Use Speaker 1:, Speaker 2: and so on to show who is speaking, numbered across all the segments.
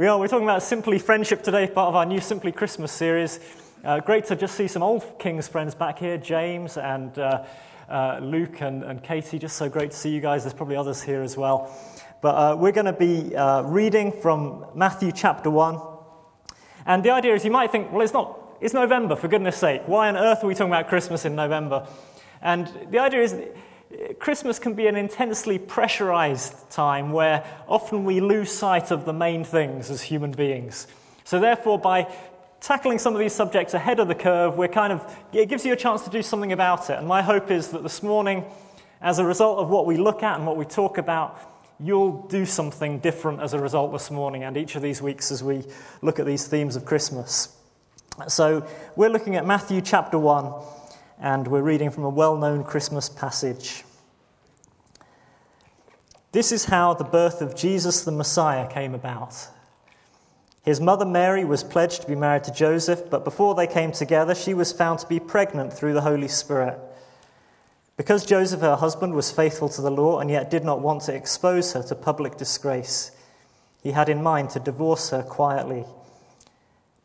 Speaker 1: We are. We're talking about Simply Friendship today, part of our new Simply Christmas series. Uh, great to just see some old King's friends back here, James and uh, uh, Luke and, and, Katie. Just so great to see you guys. There's probably others here as well. But uh, we're going to be uh, reading from Matthew chapter 1. And the idea is you might think, well, it's not, it's November, for goodness sake. Why on earth are we talking about Christmas in November? And the idea is Christmas can be an intensely pressurized time where often we lose sight of the main things as human beings. So, therefore, by tackling some of these subjects ahead of the curve, we're kind of, it gives you a chance to do something about it. And my hope is that this morning, as a result of what we look at and what we talk about, you'll do something different as a result this morning and each of these weeks as we look at these themes of Christmas. So, we're looking at Matthew chapter 1 and we're reading from a well known Christmas passage. This is how the birth of Jesus the Messiah came about. His mother Mary was pledged to be married to Joseph, but before they came together, she was found to be pregnant through the Holy Spirit. Because Joseph, her husband, was faithful to the law and yet did not want to expose her to public disgrace, he had in mind to divorce her quietly.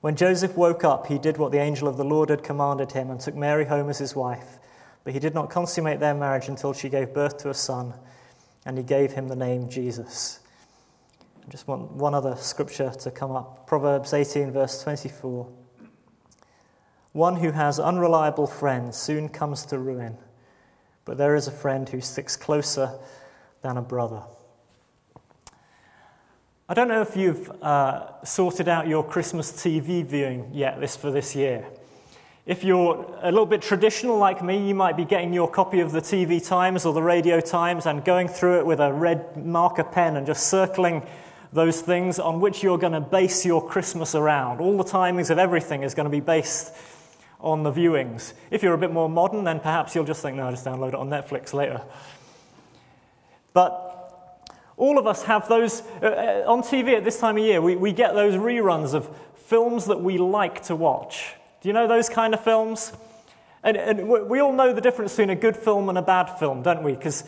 Speaker 1: When Joseph woke up, he did what the angel of the Lord had commanded him and took Mary home as his wife. But he did not consummate their marriage until she gave birth to a son, and he gave him the name Jesus. I just want one other scripture to come up Proverbs 18, verse 24. One who has unreliable friends soon comes to ruin, but there is a friend who sticks closer than a brother. I don't know if you've uh, sorted out your Christmas TV viewing yet this for this year. If you're a little bit traditional like me, you might be getting your copy of the TV Times or the Radio Times and going through it with a red marker pen and just circling those things on which you're going to base your Christmas around. All the timings of everything is going to be based on the viewings. If you're a bit more modern, then perhaps you'll just think, no, I'll just download it on Netflix later. But all of us have those uh, uh, on TV at this time of year. We, we get those reruns of films that we like to watch. Do you know those kind of films? And, and we all know the difference between a good film and a bad film, don't we? Because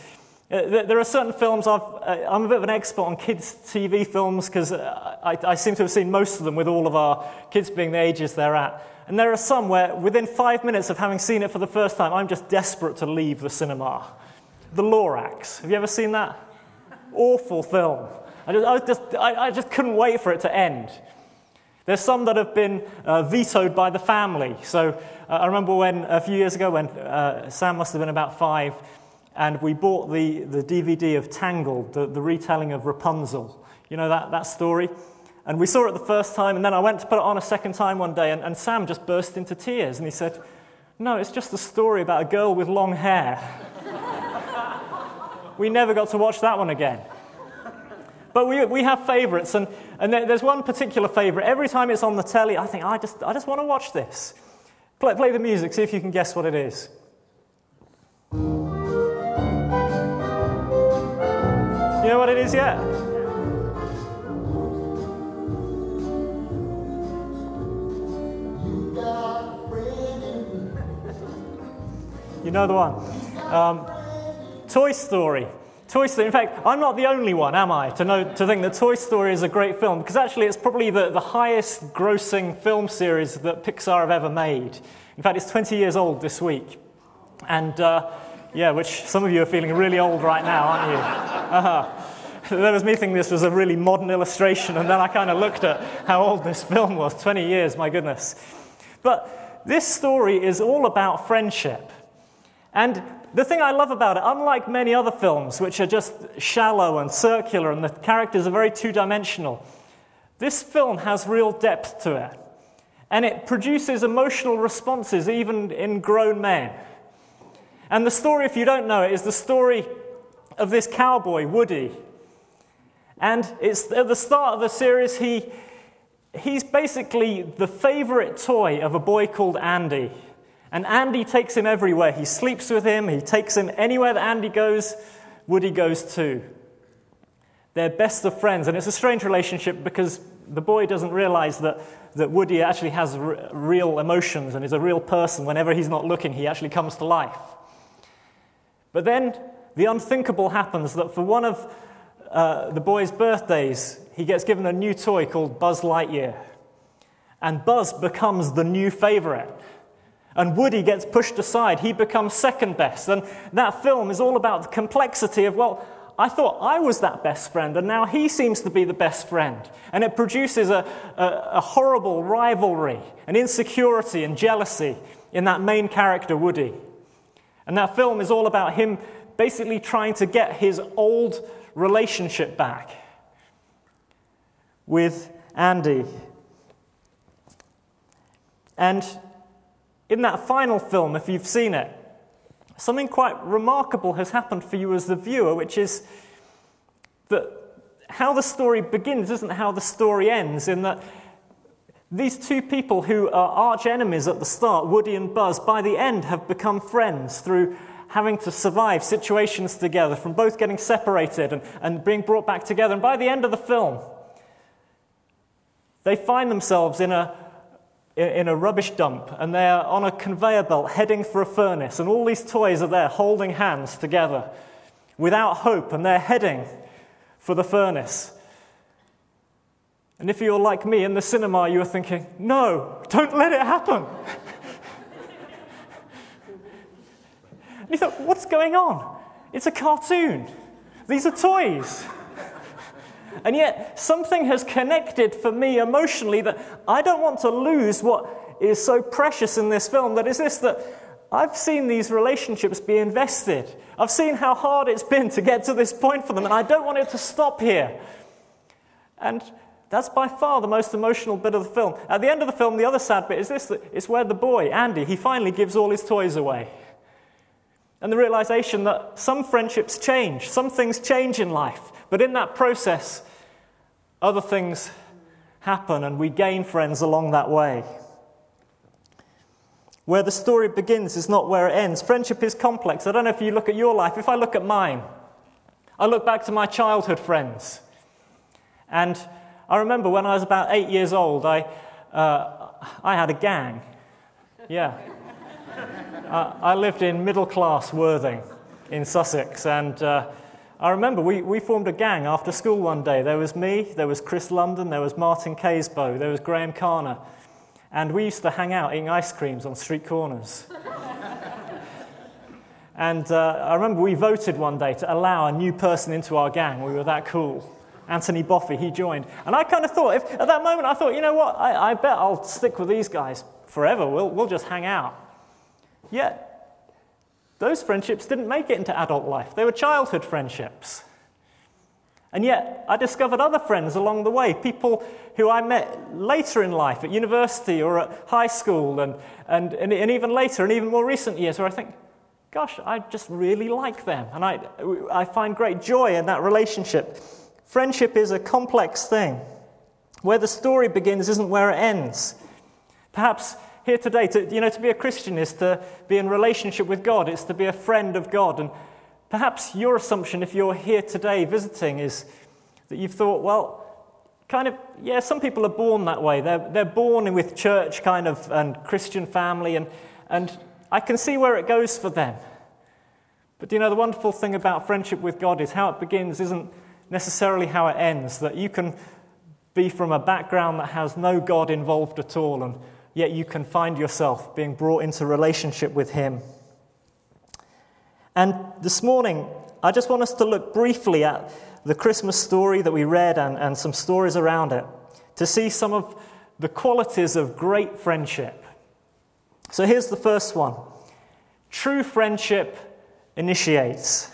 Speaker 1: uh, there are certain films, i am uh, a bit of an expert on kids' TV films because uh, I, I, seem to have seen most of them with all of our kids being the ages they're at. And there are some where within five minutes of having seen it for the first time, I'm just desperate to leave the cinema. The Lorax. Have you ever seen that? Awful film. I just, I, just, I, I just couldn't wait for it to end. There's some that have been uh, vetoed by the family. So uh, I remember when a few years ago when uh, Sam must have been about five, and we bought the, the DVD of Tangled, the, the retelling of Rapunzel. You know that, that story? And we saw it the first time, and then I went to put it on a second time one day, and, and Sam just burst into tears, and he said, No, it's just a story about a girl with long hair. We never got to watch that one again. But we, we have favourites, and, and there's one particular favourite. Every time it's on the telly, I think, I just, I just want to watch this. Play, play the music, see if you can guess what it is. You know what it is yet? You know the one. Um, Toy Story. Toy Story. In fact, I'm not the only one, am I, to, know, to think that Toy Story is a great film, because actually it's probably the, the highest grossing film series that Pixar have ever made. In fact, it's 20 years old this week. And, uh, yeah, which some of you are feeling really old right now, aren't you? Uh-huh. There was me thinking this was a really modern illustration, and then I kind of looked at how old this film was 20 years, my goodness. But this story is all about friendship. And the thing I love about it, unlike many other films, which are just shallow and circular and the characters are very two dimensional, this film has real depth to it. And it produces emotional responses even in grown men. And the story, if you don't know it, is the story of this cowboy, Woody. And it's at the start of the series, he, he's basically the favorite toy of a boy called Andy. And Andy takes him everywhere. He sleeps with him, he takes him anywhere that Andy goes, Woody goes too. They're best of friends, and it's a strange relationship because the boy doesn't realize that, that Woody actually has r- real emotions and is a real person. Whenever he's not looking, he actually comes to life. But then the unthinkable happens that for one of uh, the boy's birthdays, he gets given a new toy called Buzz Lightyear. And Buzz becomes the new favorite. And Woody gets pushed aside. He becomes second best. And that film is all about the complexity of, well, I thought I was that best friend, and now he seems to be the best friend. And it produces a, a, a horrible rivalry, and insecurity, and jealousy in that main character, Woody. And that film is all about him basically trying to get his old relationship back with Andy. And in that final film, if you've seen it, something quite remarkable has happened for you as the viewer, which is that how the story begins isn't how the story ends, in that these two people who are arch enemies at the start, Woody and Buzz, by the end have become friends through having to survive situations together, from both getting separated and, and being brought back together. And by the end of the film, they find themselves in a in a rubbish dump and they're on a conveyor belt heading for a furnace, and all these toys are there holding hands together without hope, and they're heading for the furnace. And if you're like me in the cinema, you're thinking, no, don't let it happen. and you thought, what's going on? It's a cartoon. These are toys. And yet, something has connected for me emotionally that I don't want to lose what is so precious in this film. That is this that I've seen these relationships be invested. I've seen how hard it's been to get to this point for them, and I don't want it to stop here. And that's by far the most emotional bit of the film. At the end of the film, the other sad bit is this that it's where the boy, Andy, he finally gives all his toys away. And the realization that some friendships change, some things change in life, but in that process, other things happen and we gain friends along that way. Where the story begins is not where it ends. Friendship is complex. I don't know if you look at your life. If I look at mine, I look back to my childhood friends. And I remember when I was about eight years old, I, uh, I had a gang. Yeah. Uh, I lived in middle class Worthing in Sussex, and uh, I remember we, we formed a gang after school one day. There was me, there was Chris London, there was Martin Casebow, there was Graham Carner. And we used to hang out eating ice creams on street corners. and uh, I remember we voted one day to allow a new person into our gang. We were that cool. Anthony Boffey, he joined. And I kind of thought, if, at that moment, I thought, you know what, I, I bet I'll stick with these guys forever. We'll, we'll just hang out. Yet, those friendships didn't make it into adult life, they were childhood friendships. And yet, I discovered other friends along the way, people who I met later in life, at university or at high school, and, and, and, and even later, and even more recent years, where I think, gosh, I just really like them. And I, I find great joy in that relationship. Friendship is a complex thing. Where the story begins isn't where it ends. Perhaps here today, to, you know, to be a Christian is to be in relationship with God, it's to be a friend of God. And perhaps your assumption, if you're here today visiting, is that you've thought, well, kind of, yeah, some people are born that way. They're, they're born with church kind of and Christian family, and, and I can see where it goes for them. But you know, the wonderful thing about friendship with God is how it begins isn't necessarily how it ends. That you can be from a background that has no God involved at all, and yet you can find yourself being brought into relationship with Him. And this morning, I just want us to look briefly at the Christmas story that we read and, and some stories around it to see some of the qualities of great friendship. So here's the first one true friendship initiates.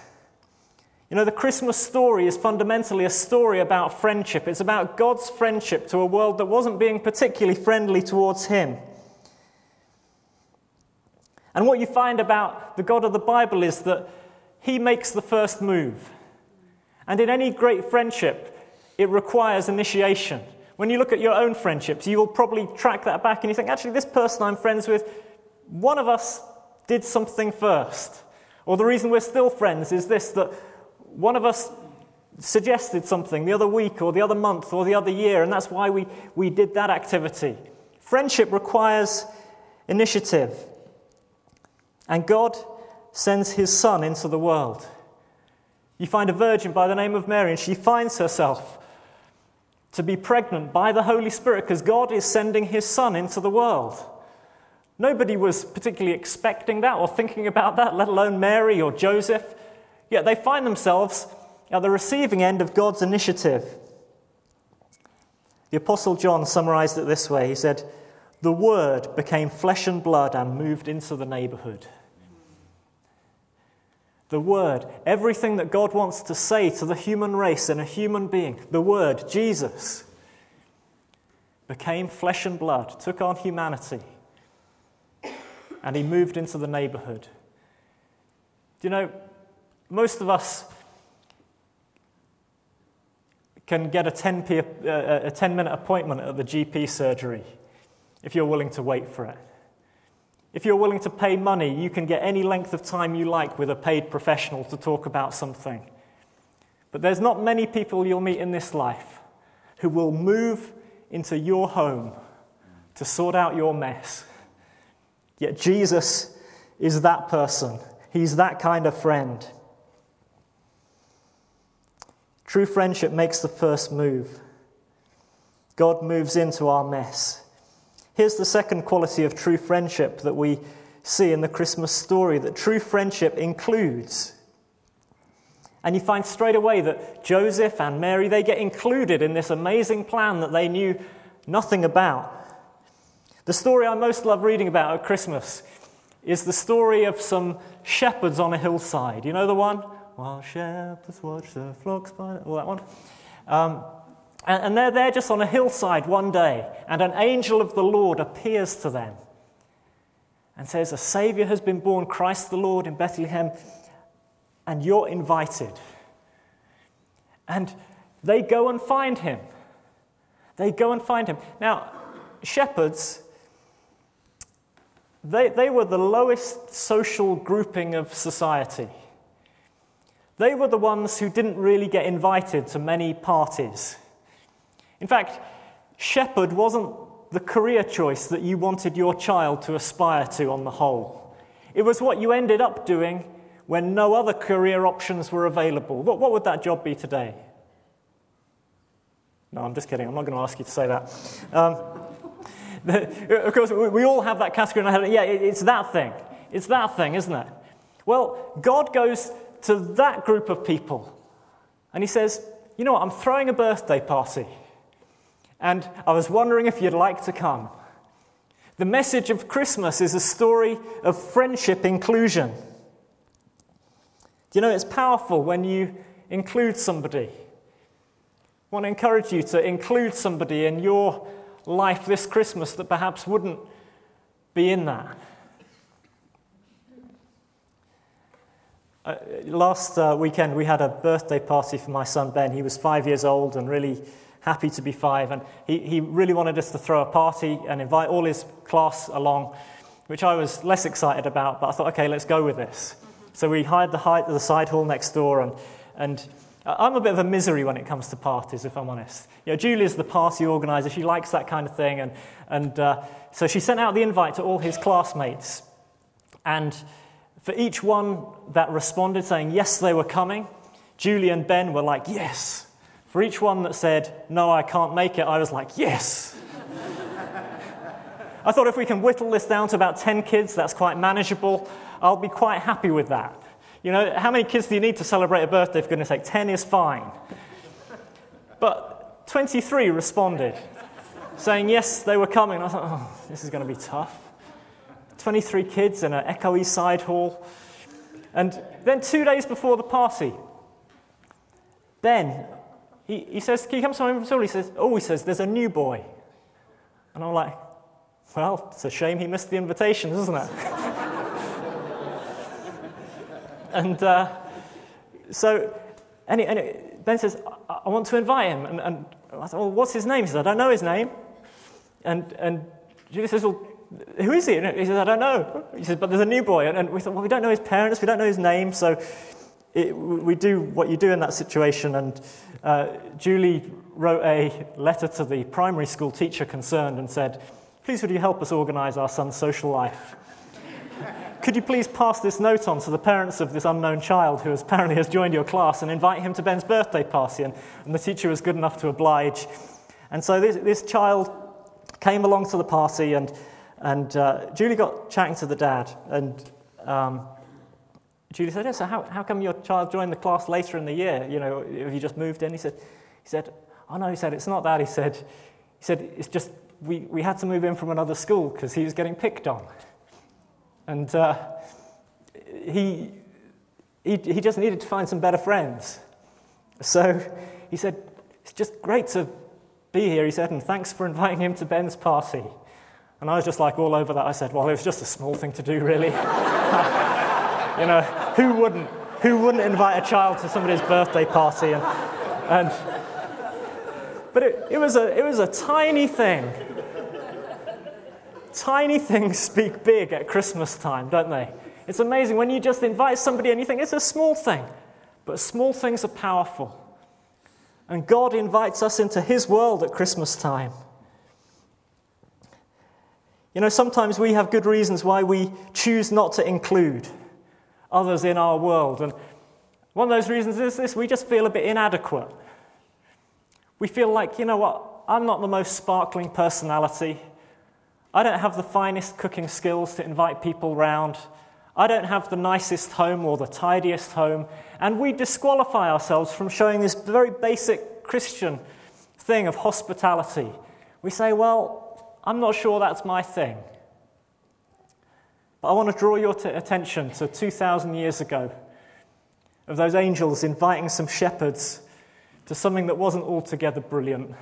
Speaker 1: You know, the Christmas story is fundamentally a story about friendship. It's about God's friendship to a world that wasn't being particularly friendly towards Him. And what you find about the God of the Bible is that He makes the first move. And in any great friendship, it requires initiation. When you look at your own friendships, you will probably track that back and you think, actually, this person I'm friends with, one of us did something first. Or the reason we're still friends is this that one of us suggested something the other week or the other month or the other year, and that's why we, we did that activity. Friendship requires initiative. And God sends his son into the world. You find a virgin by the name of Mary, and she finds herself to be pregnant by the Holy Spirit because God is sending his son into the world. Nobody was particularly expecting that or thinking about that, let alone Mary or Joseph. Yet they find themselves at the receiving end of God's initiative. The Apostle John summarized it this way He said, The Word became flesh and blood and moved into the neighborhood. The Word, everything that God wants to say to the human race and a human being, the Word, Jesus, became flesh and blood, took on humanity, and He moved into the neighborhood. Do you know, most of us can get a 10, uh, uh, a 10 minute appointment at the GP surgery if you're willing to wait for it. If you're willing to pay money, you can get any length of time you like with a paid professional to talk about something. But there's not many people you'll meet in this life who will move into your home to sort out your mess. Yet Jesus is that person. He's that kind of friend. True friendship makes the first move. God moves into our mess. Here's the second quality of true friendship that we see in the Christmas story that true friendship includes. And you find straight away that Joseph and Mary, they get included in this amazing plan that they knew nothing about. The story I most love reading about at Christmas is the story of some shepherds on a hillside. You know the one? While shepherds watch the flocks by... All that one. Um, and they're there just on a hillside one day, and an angel of the Lord appears to them and says, A Savior has been born, Christ the Lord, in Bethlehem, and you're invited. And they go and find him. They go and find him. Now, shepherds, they, they were the lowest social grouping of society. They were the ones who didn't really get invited to many parties. In fact, shepherd wasn't the career choice that you wanted your child to aspire to on the whole. It was what you ended up doing when no other career options were available. What, what would that job be today? No, I'm just kidding. I'm not going to ask you to say that. Um, of course, we all have that category in our head. Yeah, it's that thing. It's that thing, isn't it? Well, God goes to that group of people and he says, You know what? I'm throwing a birthday party. And I was wondering if you'd like to come. The message of Christmas is a story of friendship inclusion. Do you know it's powerful when you include somebody? I want to encourage you to include somebody in your life this Christmas that perhaps wouldn't be in that. Uh, last uh, weekend, we had a birthday party for my son Ben. He was five years old and really happy to be five. And he, he really wanted us to throw a party and invite all his class along, which I was less excited about, but I thought, okay, let's go with this. So we hired the, the side hall next door, and, and I'm a bit of a misery when it comes to parties, if I'm honest. You know, Julie's the party organizer. She likes that kind of thing. And, and uh, so she sent out the invite to all his classmates. And for each one that responded saying yes, they were coming, Julie and Ben were like, yes. For each one that said, No, I can't make it, I was like, Yes! I thought if we can whittle this down to about 10 kids, that's quite manageable. I'll be quite happy with that. You know, how many kids do you need to celebrate a birthday, for goodness sake? 10 is fine. But 23 responded, saying yes, they were coming. I thought, oh, this is going to be tough. 23 kids in an echoey side hall. And then two days before the party, Ben he, he says, he comes home from school? He says, Oh, he says, there's a new boy. And I'm like, Well, it's a shame he missed the invitation, isn't it? and uh, so, Ben says, I, I, want to invite him. And, and I said, well, what's his name? He said, I don't know his name. And, and Julie says, well, who is he? And he says, I don't know. He says, but there's a new boy. And, and we thought, well, we don't know his parents, we don't know his name, so it, we do what you do in that situation. And uh, Julie wrote a letter to the primary school teacher concerned and said, Please, would you help us organise our son's social life? Could you please pass this note on to the parents of this unknown child who apparently has joined your class and invite him to Ben's birthday party? And, and the teacher was good enough to oblige. And so this, this child came along to the party, and, and uh, Julie got chatting to the dad. And um, Julie said, yeah, So, how, how come your child joined the class later in the year? You know, have you just moved in? He said, he said Oh, no, he said, It's not that. He said, he said It's just we, we had to move in from another school because he was getting picked on. And uh, he, he, he just needed to find some better friends. So he said, It's just great to be here, he said, and thanks for inviting him to Ben's party. And I was just like all over that. I said, Well, it was just a small thing to do, really. you know, who wouldn't? Who wouldn't invite a child to somebody's birthday party? And, and but it, it, was a, it was a tiny thing. Tiny things speak big at Christmas time, don't they? It's amazing when you just invite somebody and you think it's a small thing, but small things are powerful. And God invites us into His world at Christmas time. You know, sometimes we have good reasons why we choose not to include others in our world. And one of those reasons is this we just feel a bit inadequate. We feel like, you know what, I'm not the most sparkling personality. I don't have the finest cooking skills to invite people round. I don't have the nicest home or the tidiest home. And we disqualify ourselves from showing this very basic Christian thing of hospitality. We say, well, I'm not sure that's my thing. But I want to draw your t- attention to 2,000 years ago of those angels inviting some shepherds to something that wasn't altogether brilliant.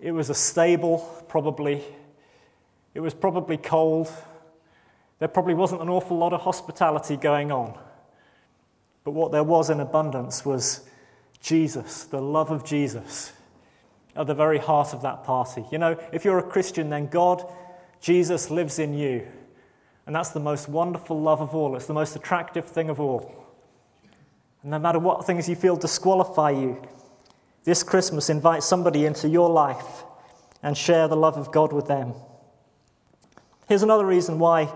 Speaker 1: It was a stable, probably. It was probably cold. There probably wasn't an awful lot of hospitality going on. But what there was in abundance was Jesus, the love of Jesus, at the very heart of that party. You know, if you're a Christian, then God, Jesus, lives in you. And that's the most wonderful love of all. It's the most attractive thing of all. And no matter what things you feel disqualify you, this Christmas, invite somebody into your life and share the love of God with them. Here's another reason why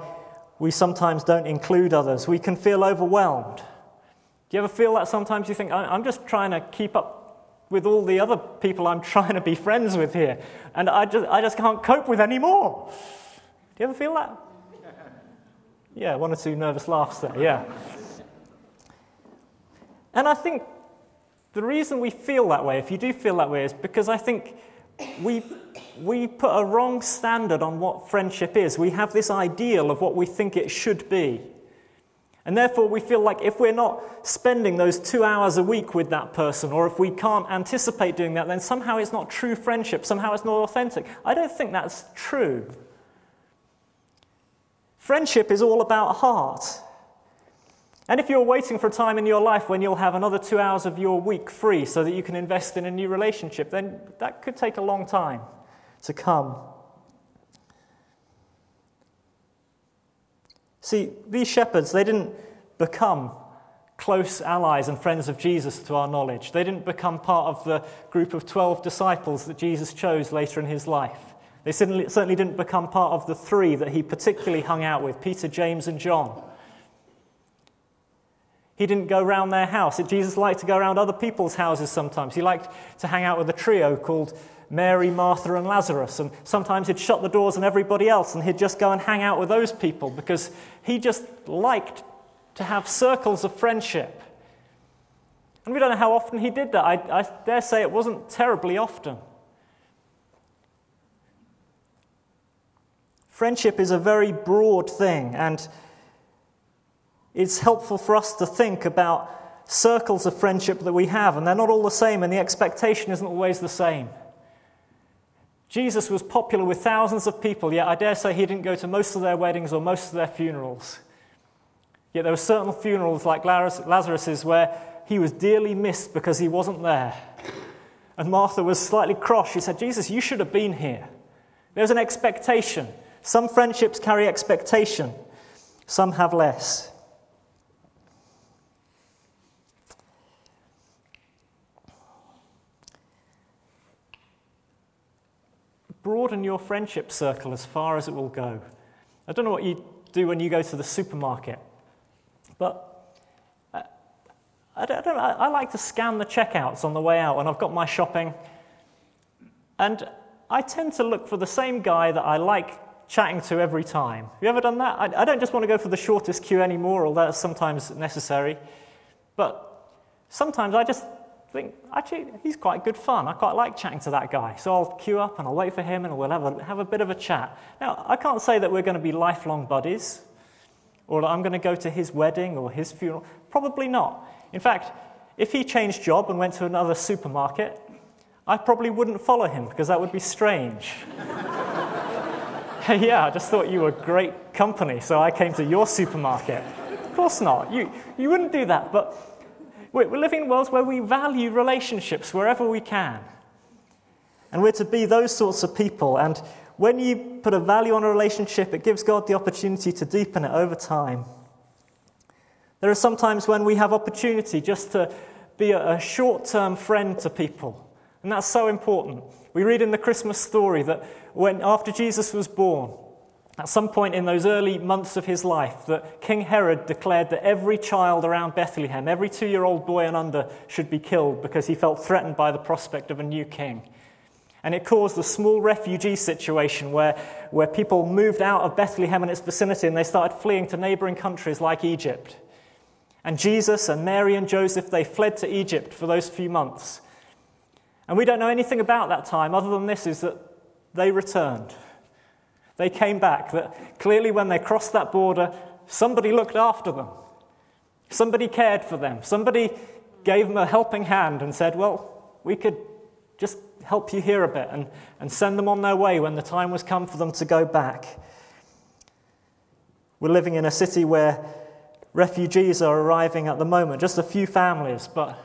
Speaker 1: we sometimes don't include others. We can feel overwhelmed. Do you ever feel that sometimes you think, I'm just trying to keep up with all the other people I'm trying to be friends with here, and I just, I just can't cope with any more? Do you ever feel that? Yeah, one or two nervous laughs there, yeah. And I think the reason we feel that way, if you do feel that way, is because I think we, we put a wrong standard on what friendship is. We have this ideal of what we think it should be. And therefore, we feel like if we're not spending those two hours a week with that person, or if we can't anticipate doing that, then somehow it's not true friendship, somehow it's not authentic. I don't think that's true. Friendship is all about heart. And if you're waiting for a time in your life when you'll have another two hours of your week free so that you can invest in a new relationship, then that could take a long time to come. See, these shepherds, they didn't become close allies and friends of Jesus to our knowledge. They didn't become part of the group of 12 disciples that Jesus chose later in his life. They certainly didn't become part of the three that he particularly hung out with Peter, James, and John. He didn't go around their house. Jesus liked to go around other people's houses sometimes. He liked to hang out with a trio called Mary, Martha, and Lazarus. And sometimes he'd shut the doors on everybody else and he'd just go and hang out with those people because he just liked to have circles of friendship. And we don't know how often he did that. I, I dare say it wasn't terribly often. Friendship is a very broad thing, and it's helpful for us to think about circles of friendship that we have, and they're not all the same, and the expectation isn't always the same. Jesus was popular with thousands of people, yet I dare say he didn't go to most of their weddings or most of their funerals. Yet there were certain funerals, like Lazarus's, where he was dearly missed because he wasn't there. And Martha was slightly cross. She said, Jesus, you should have been here. There's an expectation. Some friendships carry expectation, some have less. Broaden your friendship circle as far as it will go. I don't know what you do when you go to the supermarket, but uh, I, don't, know, I like to scan the checkouts on the way out when I've got my shopping. And I tend to look for the same guy that I like chatting to every time. Have you ever done that? I, I don't just want to go for the shortest queue anymore, although that's sometimes necessary. But sometimes I just think, actually, he's quite good fun. I quite like chatting to that guy. So I'll queue up and I'll wait for him and we'll have a, have a bit of a chat. Now, I can't say that we're going to be lifelong buddies or that I'm going to go to his wedding or his funeral. Probably not. In fact, if he changed job and went to another supermarket, I probably wouldn't follow him because that would be strange. yeah, I just thought you were great company, so I came to your supermarket. Of course not. You, you wouldn't do that, but we're living in worlds where we value relationships wherever we can. And we're to be those sorts of people. And when you put a value on a relationship, it gives God the opportunity to deepen it over time. There are sometimes when we have opportunity just to be a short term friend to people. And that's so important. We read in the Christmas story that when, after Jesus was born, at some point in those early months of his life, that King Herod declared that every child around Bethlehem, every two year old boy and under, should be killed because he felt threatened by the prospect of a new king. And it caused a small refugee situation where, where people moved out of Bethlehem and its vicinity and they started fleeing to neighboring countries like Egypt. And Jesus and Mary and Joseph, they fled to Egypt for those few months. And we don't know anything about that time other than this is that they returned. They came back. That clearly, when they crossed that border, somebody looked after them. Somebody cared for them. Somebody gave them a helping hand and said, Well, we could just help you here a bit and, and send them on their way when the time was come for them to go back. We're living in a city where refugees are arriving at the moment, just a few families, but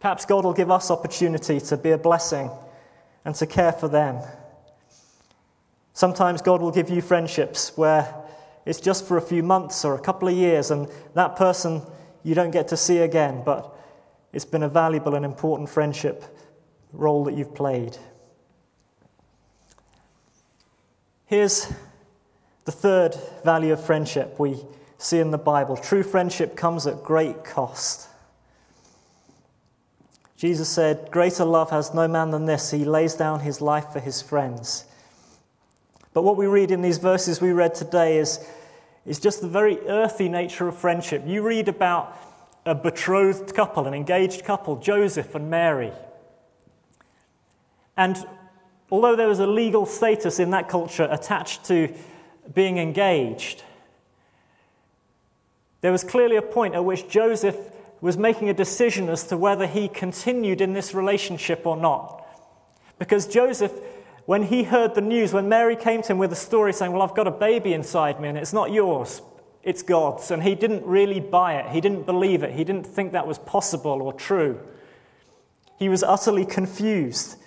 Speaker 1: Perhaps God will give us opportunity to be a blessing and to care for them. Sometimes God will give you friendships where it's just for a few months or a couple of years, and that person you don't get to see again, but it's been a valuable and important friendship role that you've played. Here's the third value of friendship we see in the Bible true friendship comes at great cost. Jesus said, Greater love has no man than this. He lays down his life for his friends. But what we read in these verses we read today is, is just the very earthy nature of friendship. You read about a betrothed couple, an engaged couple, Joseph and Mary. And although there was a legal status in that culture attached to being engaged, there was clearly a point at which Joseph was making a decision as to whether he continued in this relationship or not. Because Joseph, when he heard the news, when Mary came to him with a story saying, Well, I've got a baby inside me and it's not yours, it's God's, and he didn't really buy it, he didn't believe it, he didn't think that was possible or true. He was utterly confused.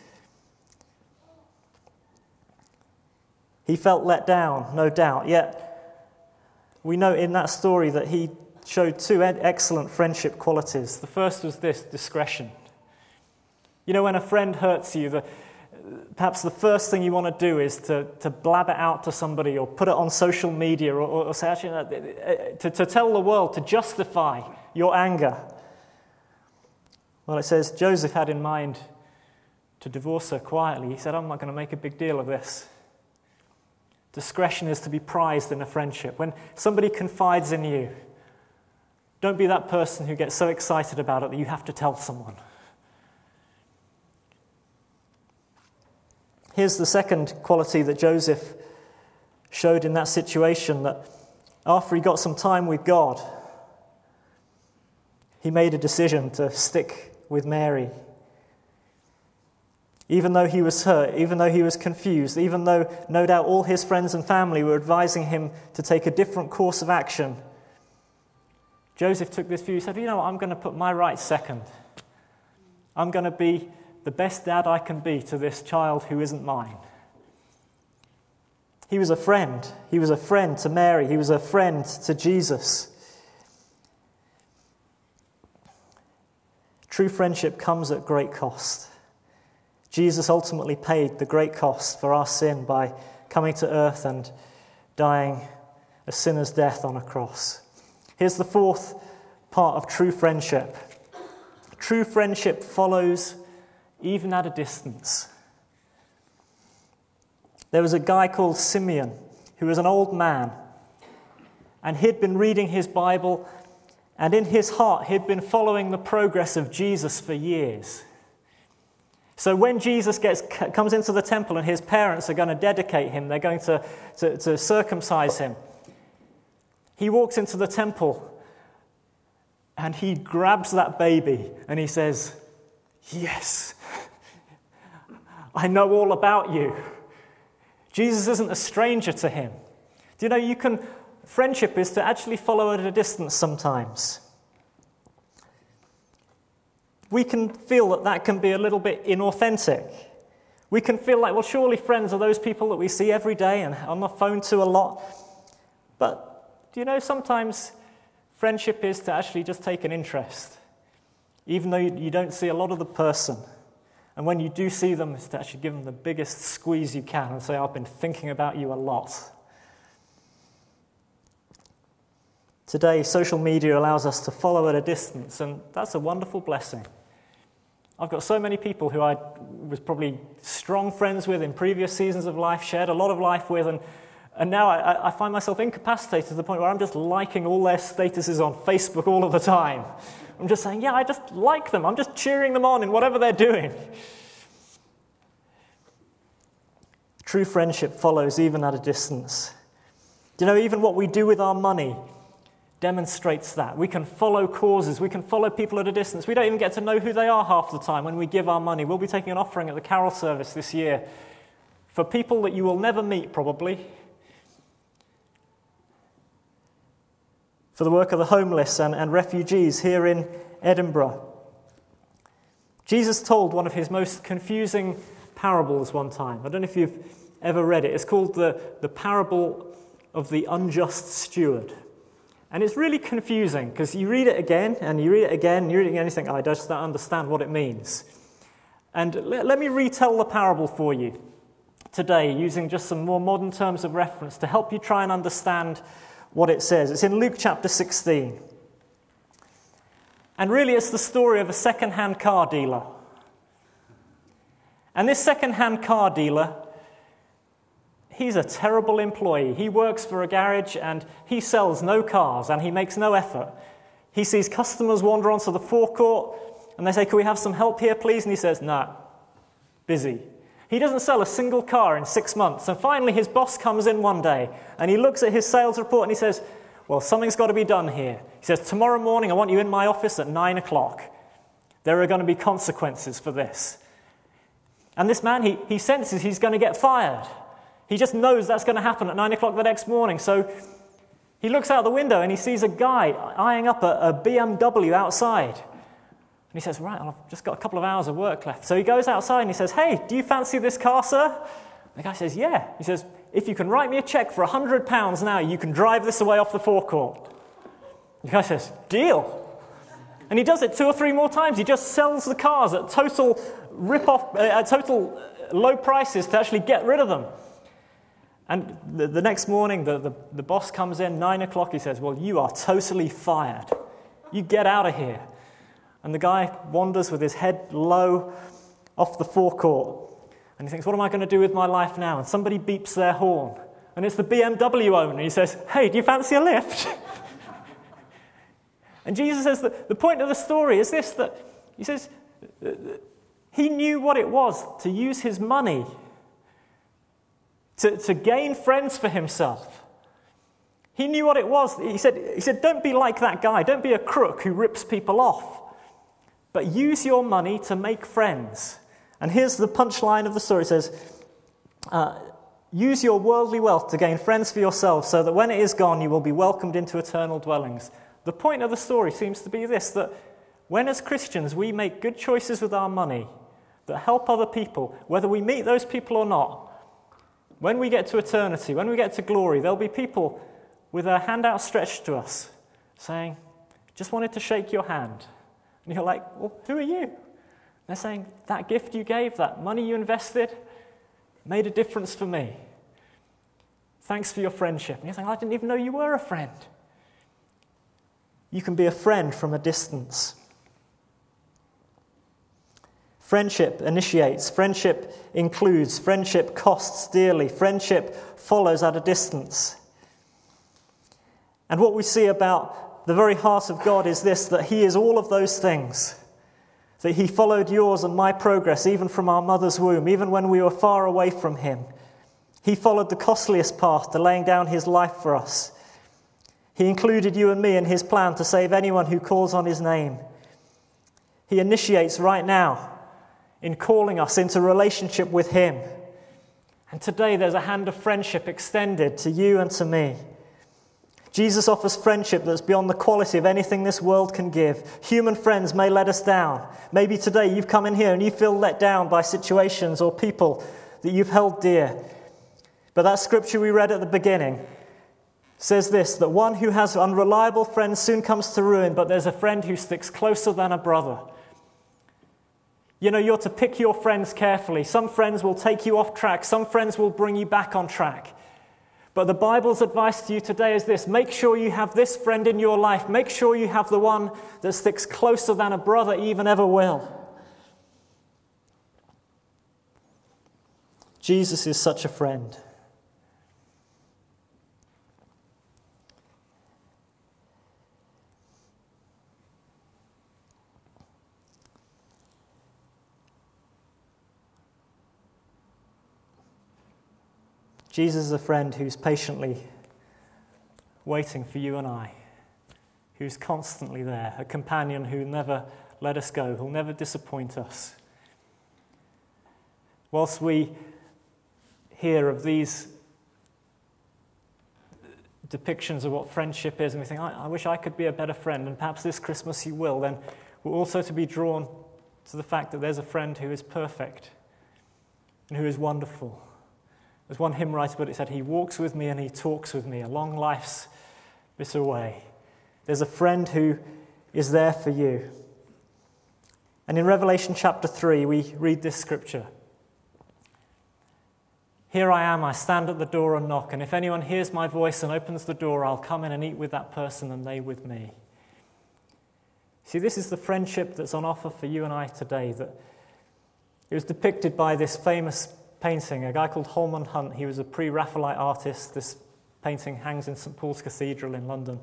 Speaker 1: He felt let down, no doubt. Yet, we know in that story that he showed two excellent friendship qualities. The first was this discretion. You know, when a friend hurts you, the, perhaps the first thing you want to do is to, to blab it out to somebody or put it on social media or, or say, actually, uh, to, to tell the world, to justify your anger. Well, it says Joseph had in mind to divorce her quietly. He said, I'm not going to make a big deal of this. Discretion is to be prized in a friendship. When somebody confides in you, don't be that person who gets so excited about it that you have to tell someone. Here's the second quality that Joseph showed in that situation that after he got some time with God, he made a decision to stick with Mary. Even though he was hurt, even though he was confused, even though no doubt all his friends and family were advising him to take a different course of action, Joseph took this view. He said, You know what? I'm going to put my rights second. I'm going to be the best dad I can be to this child who isn't mine. He was a friend. He was a friend to Mary. He was a friend to Jesus. True friendship comes at great cost. Jesus ultimately paid the great cost for our sin by coming to earth and dying a sinner's death on a cross. Here's the fourth part of true friendship true friendship follows even at a distance. There was a guy called Simeon who was an old man, and he'd been reading his Bible, and in his heart, he'd been following the progress of Jesus for years. So when Jesus gets, comes into the temple and his parents are going to dedicate him, they're going to, to, to circumcise him, he walks into the temple and he grabs that baby and he says, Yes, I know all about you. Jesus isn't a stranger to him. Do you know you can, friendship is to actually follow at a distance sometimes. We can feel that that can be a little bit inauthentic. We can feel like, well, surely friends are those people that we see every day and on the phone to a lot. But do you know sometimes friendship is to actually just take an interest, even though you don't see a lot of the person. And when you do see them, it's to actually give them the biggest squeeze you can and say, I've been thinking about you a lot. Today, social media allows us to follow at a distance, and that's a wonderful blessing. I've got so many people who I was probably strong friends with in previous seasons of life, shared a lot of life with, and, and now I, I find myself incapacitated to the point where I'm just liking all their statuses on Facebook all of the time. I'm just saying, yeah, I just like them. I'm just cheering them on in whatever they're doing. True friendship follows even at a distance. You know, even what we do with our money demonstrates that. We can follow causes, we can follow people at a distance. We don't even get to know who they are half the time when we give our money. We'll be taking an offering at the carol service this year for people that you will never meet, probably. For the work of the homeless and, and refugees here in Edinburgh. Jesus told one of his most confusing parables one time. I don't know if you've ever read it. It's called the, the parable of the unjust steward. And it's really confusing because you read it again and you read it again and you read it again and you think, I just don't understand what it means. And let, let me retell the parable for you today using just some more modern terms of reference to help you try and understand what it says. It's in Luke chapter 16. And really, it's the story of a second hand car dealer. And this second hand car dealer, he's a terrible employee. He works for a garage and he sells no cars and he makes no effort. He sees customers wander onto the forecourt and they say, Can we have some help here, please? And he says, No, nah, busy. He doesn't sell a single car in six months. And finally, his boss comes in one day and he looks at his sales report and he says, Well, something's got to be done here. He says, Tomorrow morning, I want you in my office at nine o'clock. There are going to be consequences for this. And this man, he, he senses he's going to get fired. He just knows that's going to happen at nine o'clock the next morning. So he looks out the window and he sees a guy eyeing up a, a BMW outside. And he says, Right, I've just got a couple of hours of work left. So he goes outside and he says, Hey, do you fancy this car, sir? The guy says, Yeah. He says, If you can write me a check for £100 now, you can drive this away off the forecourt. The guy says, Deal. And he does it two or three more times. He just sells the cars at total rip off, uh, at total low prices to actually get rid of them. And the, the next morning, the, the, the boss comes in, nine o'clock. He says, Well, you are totally fired. You get out of here. And the guy wanders with his head low off the forecourt. And he thinks, What am I going to do with my life now? And somebody beeps their horn. And it's the BMW owner. He says, Hey, do you fancy a lift? and Jesus says that the point of the story is this that he says, he knew what it was to use his money to, to gain friends for himself. He knew what it was. He said, he said, Don't be like that guy. Don't be a crook who rips people off. But use your money to make friends. And here's the punchline of the story it says, uh, Use your worldly wealth to gain friends for yourself, so that when it is gone, you will be welcomed into eternal dwellings. The point of the story seems to be this that when, as Christians, we make good choices with our money, that help other people, whether we meet those people or not. When we get to eternity, when we get to glory, there'll be people with their hand outstretched to us saying, Just wanted to shake your hand. And you're like, Well, who are you? They're saying, That gift you gave, that money you invested, made a difference for me. Thanks for your friendship. And you're saying, I didn't even know you were a friend. You can be a friend from a distance. Friendship initiates, friendship includes, friendship costs dearly, friendship follows at a distance. And what we see about the very heart of God is this that He is all of those things. That He followed yours and my progress, even from our mother's womb, even when we were far away from Him. He followed the costliest path to laying down His life for us. He included you and me in His plan to save anyone who calls on His name. He initiates right now in calling us into relationship with Him. And today there's a hand of friendship extended to you and to me. Jesus offers friendship that's beyond the quality of anything this world can give. Human friends may let us down. Maybe today you've come in here and you feel let down by situations or people that you've held dear. But that scripture we read at the beginning says this that one who has unreliable friends soon comes to ruin, but there's a friend who sticks closer than a brother. You know, you're to pick your friends carefully. Some friends will take you off track, some friends will bring you back on track. But the Bible's advice to you today is this make sure you have this friend in your life. Make sure you have the one that sticks closer than a brother even ever will. Jesus is such a friend. Jesus is a friend who's patiently waiting for you and I, who's constantly there, a companion who never let us go, who'll never disappoint us. Whilst we hear of these depictions of what friendship is, and we think, I, I wish I could be a better friend, and perhaps this Christmas you will, then we're also to be drawn to the fact that there's a friend who is perfect and who is wonderful as one hymn writer put it, said, He walks with me and He talks with me along life's bitter way. There's a friend who is there for you. And in Revelation chapter 3, we read this scripture Here I am, I stand at the door and knock, and if anyone hears my voice and opens the door, I'll come in and eat with that person and they with me. See, this is the friendship that's on offer for you and I today. That it was depicted by this famous painting, a guy called Holman Hunt. He was a pre Raphaelite artist. This painting hangs in St. Paul's Cathedral in London.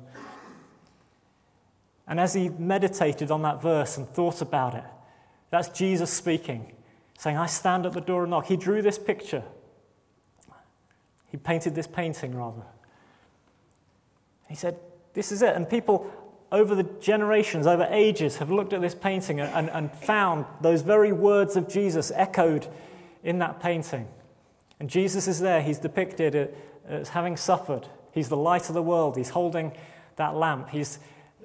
Speaker 1: And as he meditated on that verse and thought about it, that's Jesus speaking, saying, I stand at the door and knock. He drew this picture. He painted this painting, rather. He said, This is it. And people over the generations, over ages, have looked at this painting and, and, and found those very words of Jesus echoed in that painting. And Jesus is there. He's depicted as having suffered. He's the light of the world. He's holding that lamp. He's,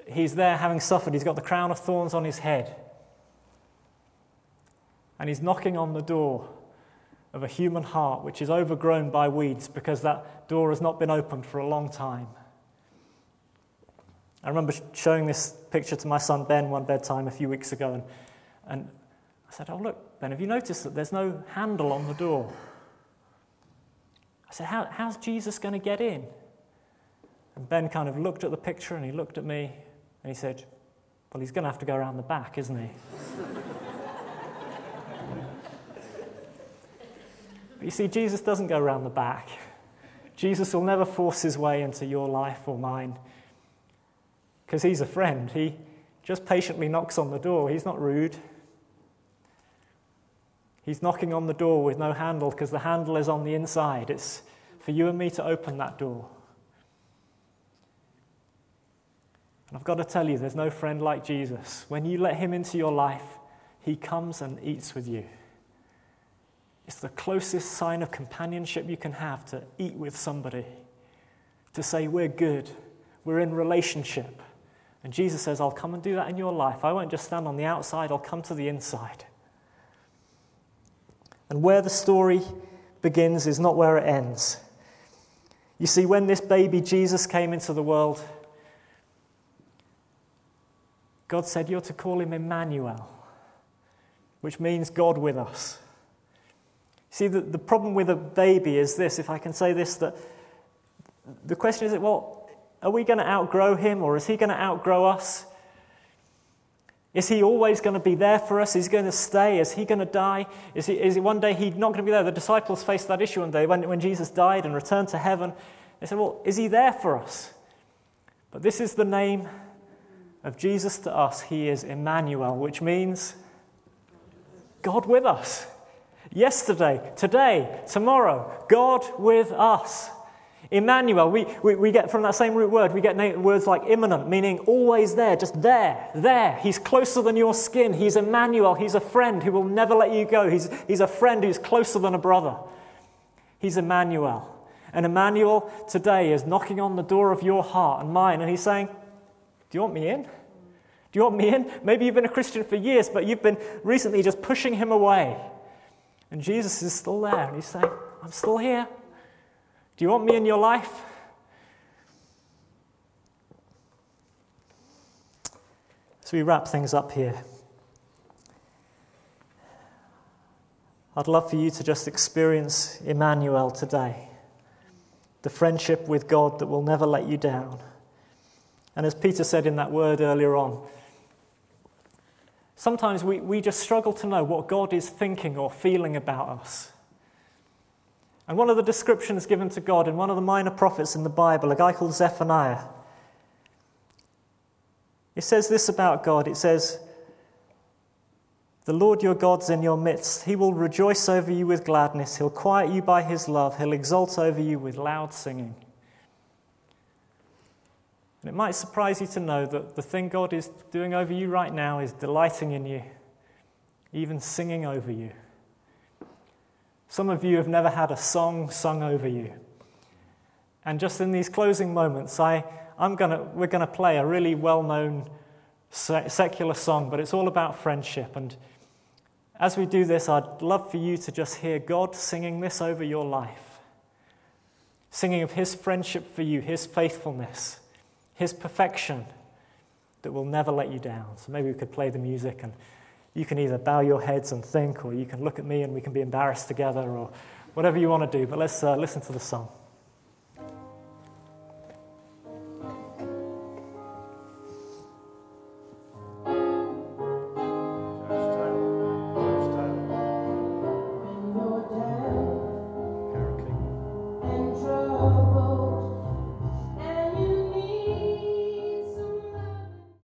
Speaker 1: he's there having suffered. He's got the crown of thorns on his head. And he's knocking on the door of a human heart which is overgrown by weeds because that door has not been opened for a long time. I remember showing this picture to my son Ben one bedtime a few weeks ago, and, and I said, Oh, look, Ben, have you noticed that there's no handle on the door? I said, How, How's Jesus going to get in? And Ben kind of looked at the picture and he looked at me and he said, Well, he's going to have to go around the back, isn't he? but you see, Jesus doesn't go around the back. Jesus will never force his way into your life or mine because he's a friend. He just patiently knocks on the door. He's not rude. He's knocking on the door with no handle because the handle is on the inside. It's for you and me to open that door. And I've got to tell you, there's no friend like Jesus. When you let him into your life, he comes and eats with you. It's the closest sign of companionship you can have to eat with somebody, to say, We're good, we're in relationship. And Jesus says, I'll come and do that in your life. I won't just stand on the outside, I'll come to the inside. And where the story begins is not where it ends. You see, when this baby Jesus came into the world, God said, You're to call him Emmanuel, which means God with us. See, the, the problem with a baby is this if I can say this, that the question is, well, are we going to outgrow him or is he going to outgrow us? Is he always going to be there for us? Is he going to stay? Is he going to die? Is, he, is he one day he not going to be there? The disciples faced that issue one day when, when Jesus died and returned to heaven. They said, Well, is he there for us? But this is the name of Jesus to us. He is Emmanuel, which means God with us. Yesterday, today, tomorrow, God with us. Emmanuel, we, we, we, get from that same root word, we get words like immanent, meaning always there, just there, there. He's closer than your skin. He's Emmanuel. He's a friend who will never let you go. He's, he's a friend who's closer than a brother. He's Emmanuel. And Emmanuel today is knocking on the door of your heart and mine, and he's saying, Do you want me in? Do you want me in? Maybe you've been a Christian for years, but you've been recently just pushing him away. And Jesus is still there, and he's saying, I'm still here. Do you want me in your life? So we wrap things up here. I'd love for you to just experience Emmanuel today, the friendship with God that will never let you down. And as Peter said in that word earlier on, sometimes we, we just struggle to know what God is thinking or feeling about us. And one of the descriptions given to God in one of the minor prophets in the Bible, a guy called Zephaniah, it says this about God. It says, The Lord your God's in your midst. He will rejoice over you with gladness. He'll quiet you by his love. He'll exult over you with loud singing. And it might surprise you to know that the thing God is doing over you right now is delighting in you, even singing over you. Some of you have never had a song sung over you. And just in these closing moments, I, I'm gonna, we're going to play a really well known secular song, but it's all about friendship. And as we do this, I'd love for you to just hear God singing this over your life, singing of His friendship for you, His faithfulness, His perfection that will never let you down. So maybe we could play the music and you can either bow your heads and think, or you can look at me and we can be embarrassed together, or whatever you want to do. But let's uh, listen to the song.